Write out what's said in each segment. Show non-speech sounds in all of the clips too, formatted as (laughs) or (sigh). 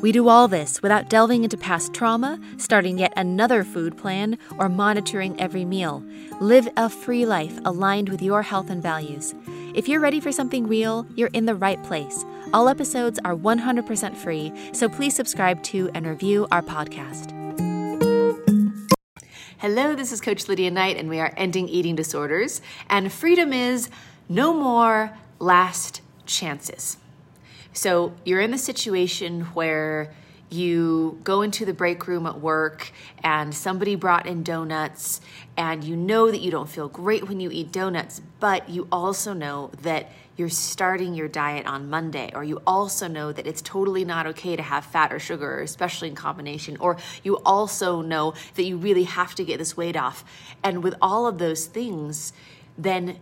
we do all this without delving into past trauma, starting yet another food plan, or monitoring every meal. Live a free life aligned with your health and values. If you're ready for something real, you're in the right place. All episodes are 100% free, so please subscribe to and review our podcast. Hello, this is Coach Lydia Knight, and we are ending eating disorders. And freedom is no more last chances. So you're in the situation where you go into the break room at work and somebody brought in donuts and you know that you don't feel great when you eat donuts but you also know that you're starting your diet on Monday or you also know that it's totally not okay to have fat or sugar especially in combination or you also know that you really have to get this weight off. And with all of those things then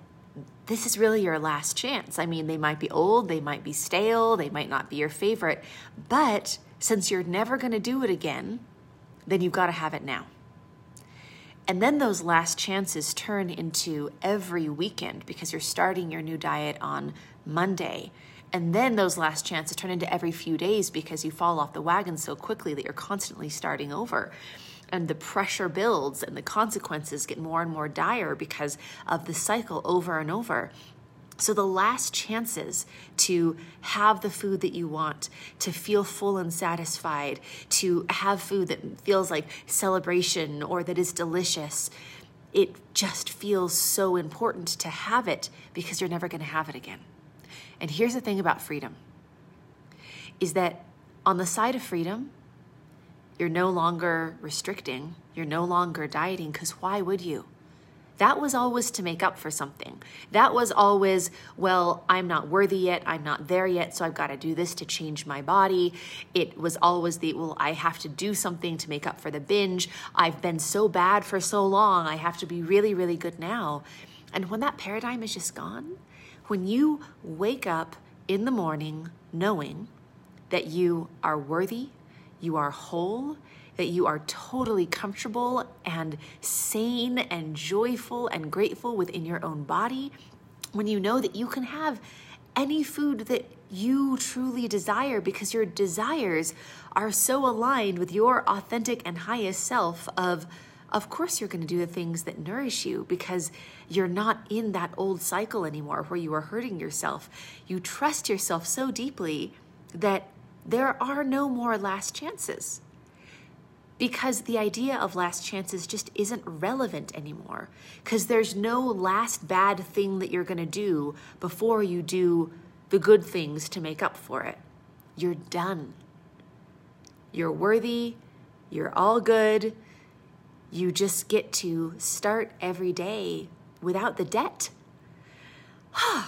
this is really your last chance. I mean, they might be old, they might be stale, they might not be your favorite, but since you're never going to do it again, then you've got to have it now. And then those last chances turn into every weekend because you're starting your new diet on Monday. And then those last chances turn into every few days because you fall off the wagon so quickly that you're constantly starting over. And the pressure builds and the consequences get more and more dire because of the cycle over and over. So, the last chances to have the food that you want, to feel full and satisfied, to have food that feels like celebration or that is delicious, it just feels so important to have it because you're never going to have it again. And here's the thing about freedom is that on the side of freedom, you're no longer restricting, you're no longer dieting because why would you? That was always to make up for something. That was always, well, I'm not worthy yet. I'm not there yet. So I've got to do this to change my body. It was always the, well, I have to do something to make up for the binge. I've been so bad for so long. I have to be really, really good now. And when that paradigm is just gone, when you wake up in the morning knowing that you are worthy, you are whole, that you are totally comfortable and sane and joyful and grateful within your own body, when you know that you can have any food that you truly desire because your desires are so aligned with your authentic and highest self of of course you're going to do the things that nourish you because you're not in that old cycle anymore where you are hurting yourself. You trust yourself so deeply that there are no more last chances because the idea of last chances just isn't relevant anymore. Because there's no last bad thing that you're going to do before you do the good things to make up for it. You're done. You're worthy. You're all good. You just get to start every day without the debt. (sighs)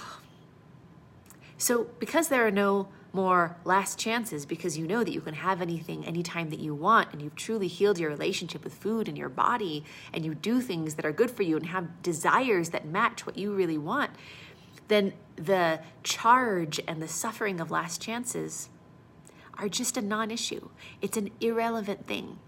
so, because there are no more last chances because you know that you can have anything anytime that you want and you've truly healed your relationship with food and your body and you do things that are good for you and have desires that match what you really want, then the charge and the suffering of last chances are just a non issue. It's an irrelevant thing.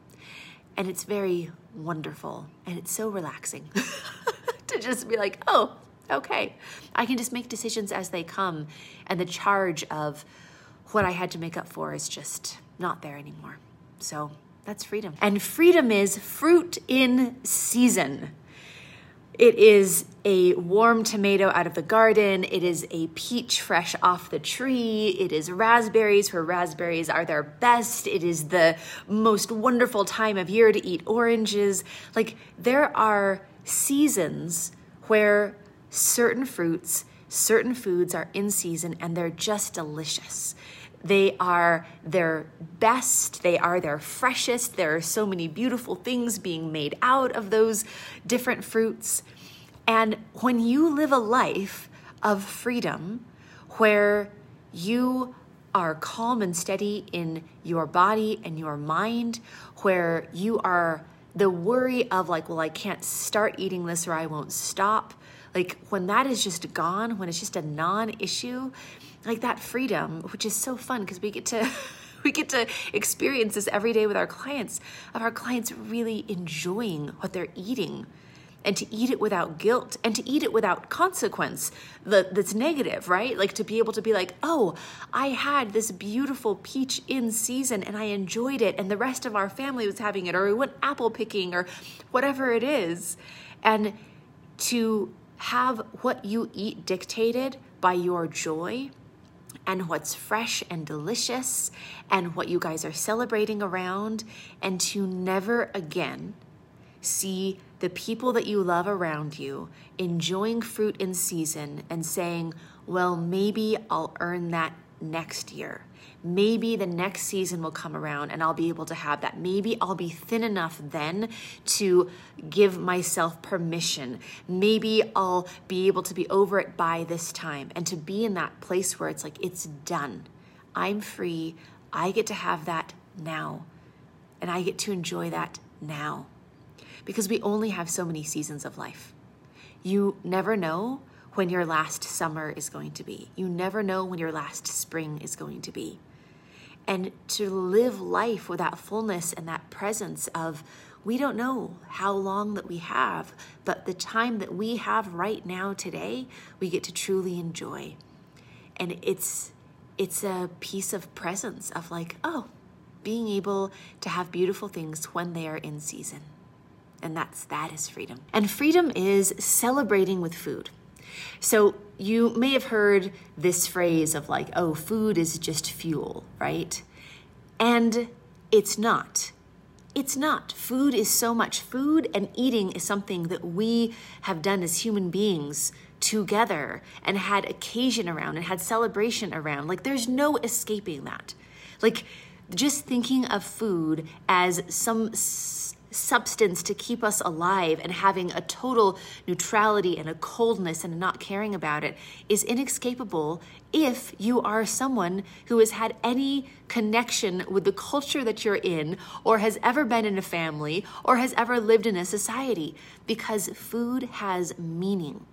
And it's very wonderful and it's so relaxing (laughs) to just be like, oh, okay. I can just make decisions as they come. And the charge of what I had to make up for is just not there anymore. So that's freedom. And freedom is fruit in season. It is a warm tomato out of the garden. It is a peach fresh off the tree. It is raspberries where raspberries are their best. It is the most wonderful time of year to eat oranges. Like, there are seasons where certain fruits, certain foods are in season and they're just delicious. They are their best, they are their freshest. There are so many beautiful things being made out of those different fruits. And when you live a life of freedom where you are calm and steady in your body and your mind, where you are the worry of like, well, I can't start eating this or I won't stop. Like when that is just gone, when it's just a non-issue, like that freedom, which is so fun because we get to (laughs) we get to experience this every day with our clients of our clients really enjoying what they're eating and to eat it without guilt and to eat it without consequence that's negative, right? Like to be able to be like, oh, I had this beautiful peach in season and I enjoyed it, and the rest of our family was having it, or we went apple picking, or whatever it is. And to have what you eat dictated by your joy and what's fresh and delicious and what you guys are celebrating around, and to never again see the people that you love around you enjoying fruit in season and saying, well, maybe I'll earn that next year. Maybe the next season will come around and I'll be able to have that. Maybe I'll be thin enough then to give myself permission. Maybe I'll be able to be over it by this time and to be in that place where it's like, it's done. I'm free. I get to have that now. And I get to enjoy that now because we only have so many seasons of life. You never know when your last summer is going to be. You never know when your last spring is going to be. And to live life with that fullness and that presence of, we don't know how long that we have, but the time that we have right now today, we get to truly enjoy. And it's it's a piece of presence of like, oh, being able to have beautiful things when they are in season. And that's that is freedom. And freedom is celebrating with food. So you may have heard this phrase of like, oh, food is just fuel, right? And it's not. It's not. Food is so much. Food and eating is something that we have done as human beings together and had occasion around and had celebration around. Like, there's no escaping that. Like, just thinking of food as some substance to keep us alive and having a total neutrality and a coldness and not caring about it is inescapable if you are someone who has had any connection with the culture that you're in or has ever been in a family or has ever lived in a society because food has meaning.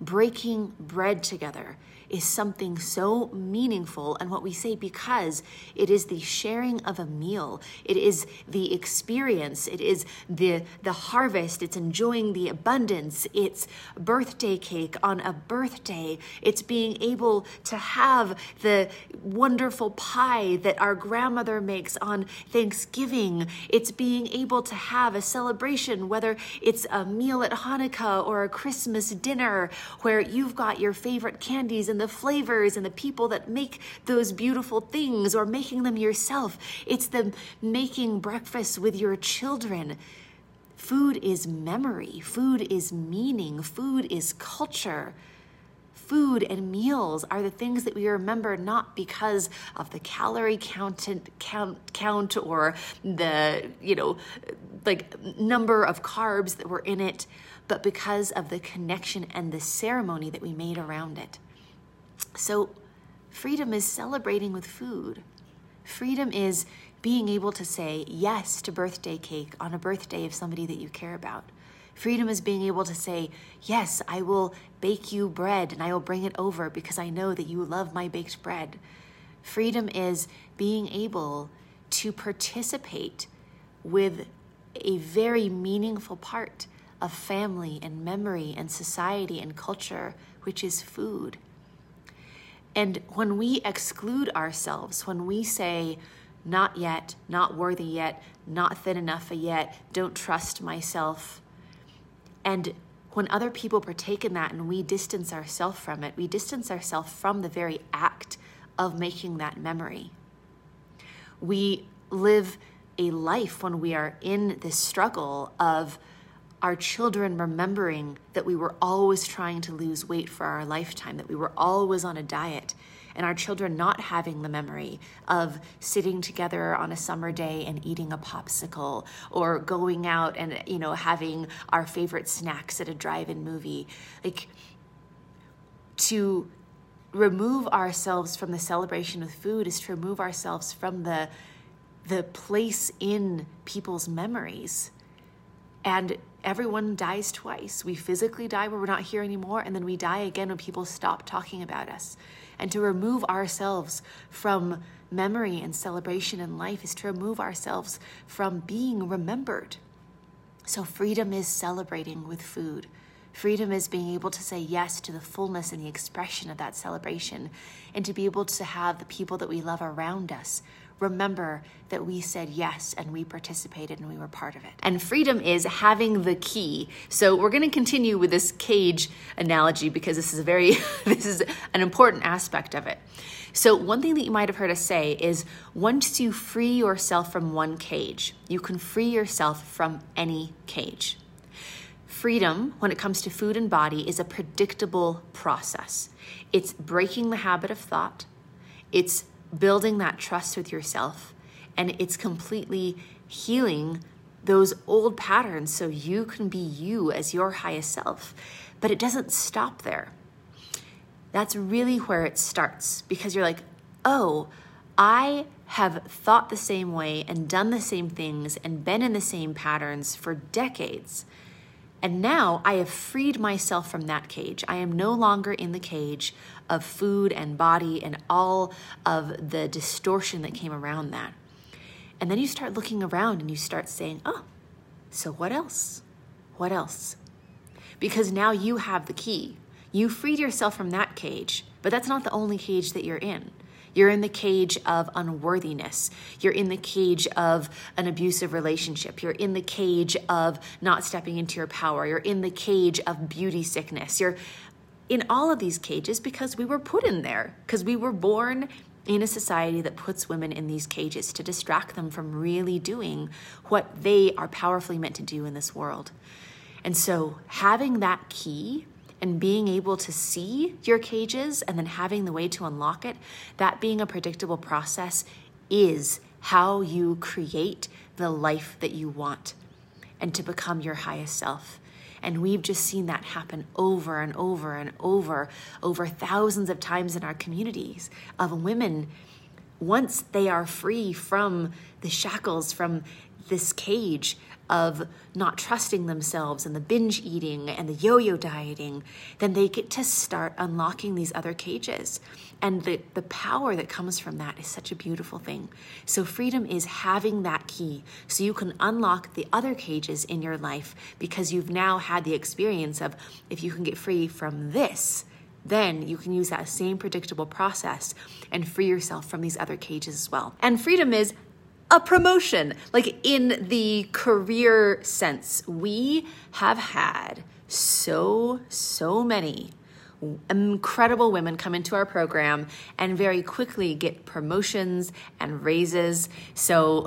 Breaking bread together is something so meaningful. And what we say because it is the sharing of a meal it is the experience it is the the harvest it's enjoying the abundance it's birthday cake on a birthday it's being able to have the wonderful pie that our grandmother makes on Thanksgiving it's being able to have a celebration whether it's a meal at Hanukkah or a Christmas dinner where you've got your favorite candies and the flavors and the people that make those beautiful things or making them yourself. It's the making breakfast with your children. Food is memory, food is meaning, food is culture. Food and meals are the things that we remember not because of the calorie count, count, count or the, you know, like number of carbs that were in it, but because of the connection and the ceremony that we made around it. So, freedom is celebrating with food. Freedom is being able to say yes to birthday cake on a birthday of somebody that you care about. Freedom is being able to say, Yes, I will bake you bread and I will bring it over because I know that you love my baked bread. Freedom is being able to participate with a very meaningful part of family and memory and society and culture, which is food. And when we exclude ourselves, when we say, not yet, not worthy yet, not thin enough yet, don't trust myself, and when other people partake in that and we distance ourselves from it, we distance ourselves from the very act of making that memory. We live a life when we are in this struggle of our children remembering that we were always trying to lose weight for our lifetime, that we were always on a diet, and our children not having the memory of sitting together on a summer day and eating a popsicle or going out and you know having our favorite snacks at a drive-in movie. Like to remove ourselves from the celebration of food is to remove ourselves from the the place in people's memories And everyone dies twice. We physically die where we're not here anymore, and then we die again when people stop talking about us. And to remove ourselves from memory and celebration in life is to remove ourselves from being remembered. So, freedom is celebrating with food. Freedom is being able to say yes to the fullness and the expression of that celebration, and to be able to have the people that we love around us remember that we said yes and we participated and we were part of it. And freedom is having the key. So we're going to continue with this cage analogy because this is a very (laughs) this is an important aspect of it. So one thing that you might have heard us say is once you free yourself from one cage, you can free yourself from any cage. Freedom, when it comes to food and body, is a predictable process. It's breaking the habit of thought. It's building that trust with yourself and it's completely healing those old patterns so you can be you as your highest self. But it doesn't stop there. That's really where it starts because you're like, oh, I have thought the same way and done the same things and been in the same patterns for decades. And now I have freed myself from that cage. I am no longer in the cage of food and body and all of the distortion that came around that. And then you start looking around and you start saying, oh, so what else? What else? Because now you have the key. You freed yourself from that cage, but that's not the only cage that you're in. You're in the cage of unworthiness. You're in the cage of an abusive relationship. You're in the cage of not stepping into your power. You're in the cage of beauty sickness. You're in all of these cages because we were put in there, because we were born in a society that puts women in these cages to distract them from really doing what they are powerfully meant to do in this world. And so, having that key and being able to see your cages and then having the way to unlock it, that being a predictable process is how you create the life that you want and to become your highest self. And we've just seen that happen over and over and over, over thousands of times in our communities of women. Once they are free from the shackles, from this cage of not trusting themselves and the binge eating and the yo yo dieting, then they get to start unlocking these other cages. And the, the power that comes from that is such a beautiful thing. So, freedom is having that key so you can unlock the other cages in your life because you've now had the experience of if you can get free from this, then you can use that same predictable process and free yourself from these other cages as well. And freedom is a promotion. Like in the career sense, we have had so, so many incredible women come into our program and very quickly get promotions and raises. So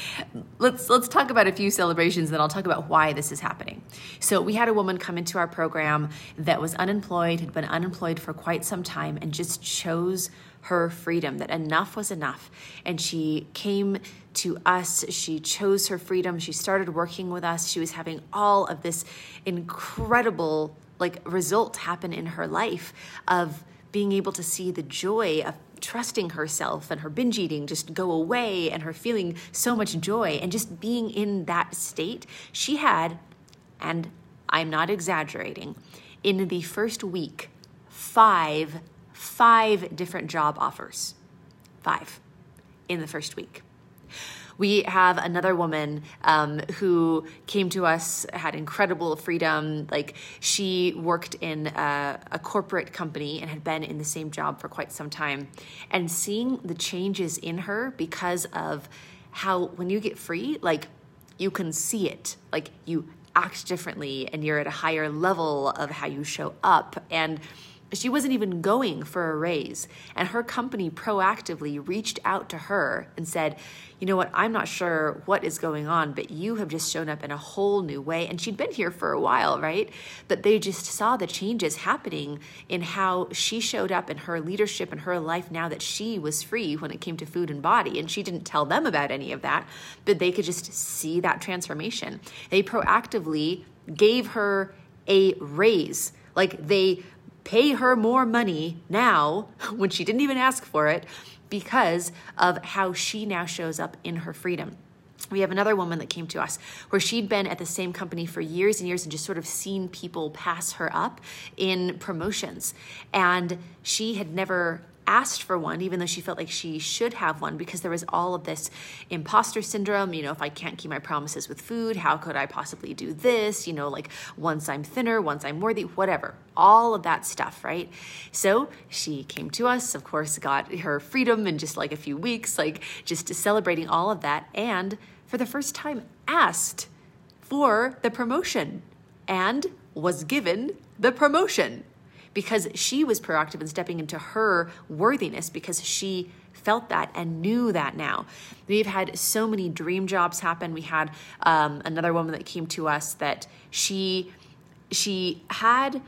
(laughs) let's let's talk about a few celebrations then I'll talk about why this is happening. So we had a woman come into our program that was unemployed, had been unemployed for quite some time and just chose her freedom, that enough was enough. And she came to us. She chose her freedom. She started working with us. She was having all of this incredible like result happen in her life of being able to see the joy of trusting herself and her binge eating just go away and her feeling so much joy and just being in that state. She had, and I'm not exaggerating, in the first week, five five different job offers. Five in the first week. We have another woman um, who came to us, had incredible freedom. Like she worked in a, a corporate company and had been in the same job for quite some time. And seeing the changes in her because of how, when you get free, like you can see it. Like you act differently and you're at a higher level of how you show up. And she wasn't even going for a raise. And her company proactively reached out to her and said, You know what? I'm not sure what is going on, but you have just shown up in a whole new way. And she'd been here for a while, right? But they just saw the changes happening in how she showed up in her leadership and her life now that she was free when it came to food and body. And she didn't tell them about any of that, but they could just see that transformation. They proactively gave her a raise. Like they pay her more money now (laughs) when she didn't even ask for it because of how she now shows up in her freedom. we have another woman that came to us where she'd been at the same company for years and years and just sort of seen people pass her up in promotions. And she had never asked for one, even though she felt like she should have one, because there was all of this imposter syndrome. You know, if I can't keep my promises with food, how could I possibly do this? You know, like once I'm thinner, once I'm worthy, whatever, all of that stuff, right? So she came to us, of course, got her freedom in just like a few weeks, like just celebrating all of that. And for the first time, asked for the promotion and was given the promotion because she was proactive in stepping into her worthiness because she felt that and knew that now. We've had so many dream jobs happen. We had um, another woman that came to us that she she had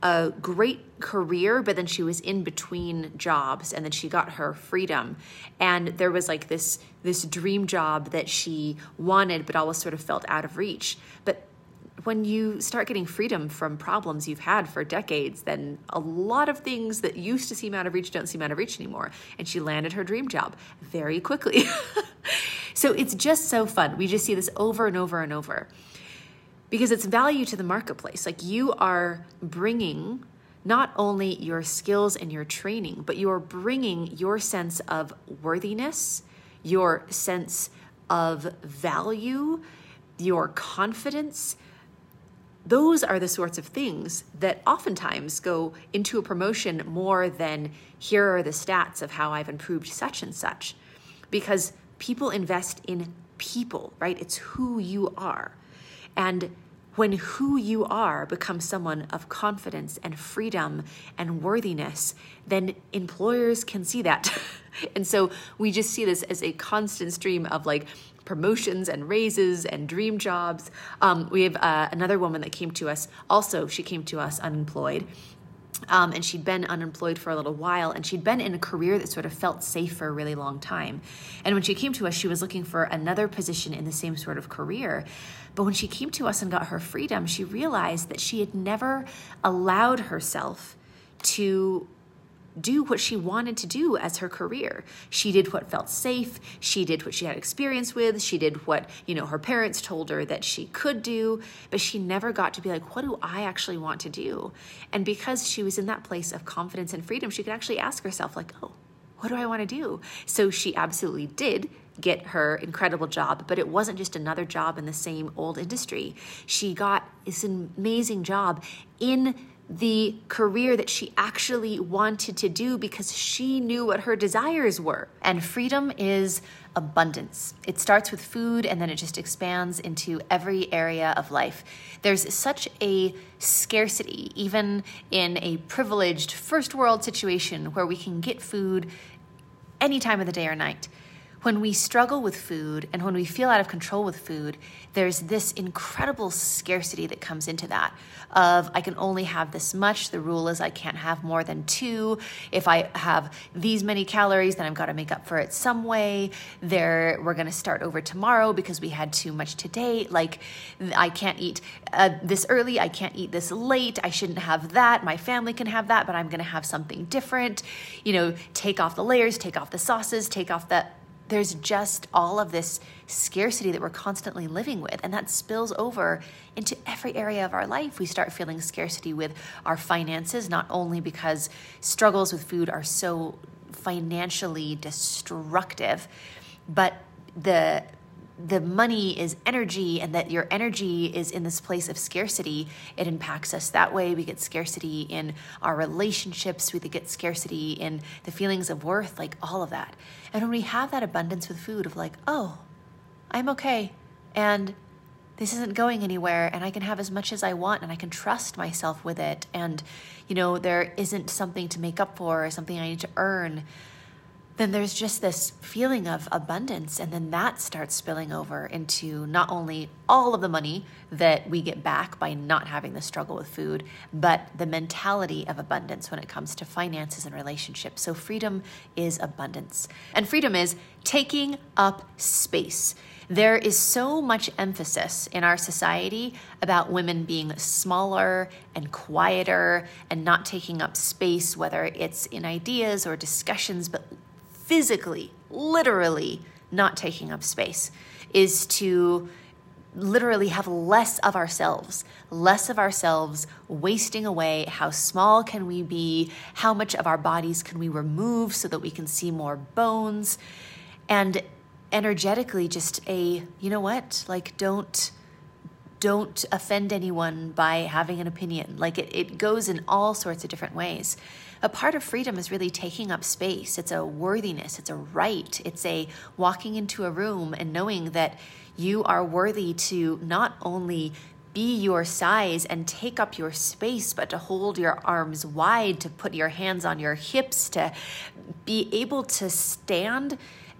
a great career, but then she was in between jobs and then she got her freedom. And there was like this this dream job that she wanted, but always sort of felt out of reach. But when you start getting freedom from problems you've had for decades, then a lot of things that used to seem out of reach don't seem out of reach anymore. And she landed her dream job very quickly. (laughs) so it's just so fun. We just see this over and over and over because it's value to the marketplace. Like you are bringing not only your skills and your training, but you are bringing your sense of worthiness, your sense of value, your confidence those are the sorts of things that oftentimes go into a promotion more than here are the stats of how I've improved such and such. Because people invest in people, right? It's who you are. And when who you are becomes someone of confidence and freedom and worthiness, then employers can see that. (laughs) and so we just see this as a constant stream of like promotions and raises and dream jobs. Um, we have uh, another woman that came to us, also, she came to us unemployed. Um, and she'd been unemployed for a little while, and she'd been in a career that sort of felt safe for a really long time. And when she came to us, she was looking for another position in the same sort of career. But when she came to us and got her freedom, she realized that she had never allowed herself to do what she wanted to do as her career. She did what felt safe, she did what she had experience with, she did what, you know, her parents told her that she could do, but she never got to be like, what do I actually want to do? And because she was in that place of confidence and freedom, she could actually ask herself like, "Oh, what do I want to do?" So she absolutely did get her incredible job, but it wasn't just another job in the same old industry. She got this amazing job in the career that she actually wanted to do because she knew what her desires were. And freedom is abundance. It starts with food and then it just expands into every area of life. There's such a scarcity, even in a privileged first world situation where we can get food any time of the day or night when we struggle with food and when we feel out of control with food, there's this incredible scarcity that comes into that of I can only have this much. The rule is I can't have more than two. If I have these many calories, then I've got to make up for it some way. There, we're going to start over tomorrow because we had too much today. Like I can't eat uh, this early. I can't eat this late. I shouldn't have that. My family can have that, but I'm going to have something different. You know, take off the layers, take off the sauces, take off the there's just all of this scarcity that we're constantly living with. And that spills over into every area of our life. We start feeling scarcity with our finances, not only because struggles with food are so financially destructive, but the the money is energy and that your energy is in this place of scarcity, it impacts us that way. We get scarcity in our relationships, we get scarcity in the feelings of worth, like all of that. And when we have that abundance with food of like, oh, I'm okay, and this isn't going anywhere, and I can have as much as I want, and I can trust myself with it, and you know, there isn't something to make up for or something I need to earn then there's just this feeling of abundance. And then that starts spilling over into not only all of the money that we get back by not having the struggle with food, but the mentality of abundance when it comes to finances and relationships. So, freedom is abundance. And freedom is taking up space. There is so much emphasis in our society about women being smaller and quieter and not taking up space, whether it's in ideas or discussions, but physically, literally not taking up space. is to literally have less of ourselves, less of ourselves wasting away. How small can we be? How much of our bodies can we remove so that we can see more bones? And energetically, just a, you know what? Like, don't don't offend anyone by having an opinion. Like it, it goes in all sorts of different ways. A part of freedom is really taking up space. It's a worthiness, it's a right, it's a walking into a room and knowing that you are worthy to not only be your size and take up your space, but to hold your arms wide, to put your hands on your hips, to be able to stand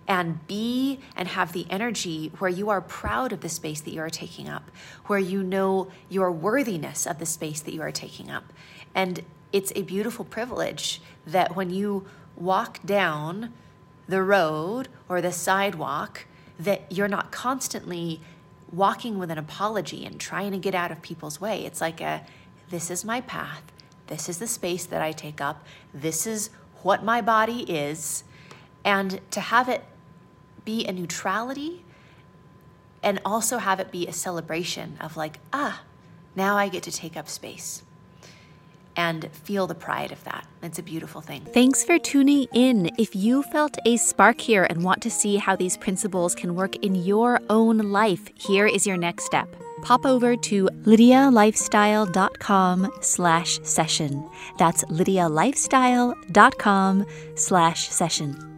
and be and have the energy where you are proud of the space that you are taking up, where you know your worthiness of the space that you are taking up. And it's a beautiful privilege that when you walk down the road or the sidewalk, that you're not constantly walking with an apology and trying to get out of people's way. It's like a this is my path. This is the space that I take up. This is what my body is. And to have it be a neutrality and also have it be a celebration of like, ah, now I get to take up space and feel the pride of that. It's a beautiful thing. Thanks for tuning in. If you felt a spark here and want to see how these principles can work in your own life, here is your next step. Pop over to lydialifestyle.com slash session. That's lydialifestyle.com slash session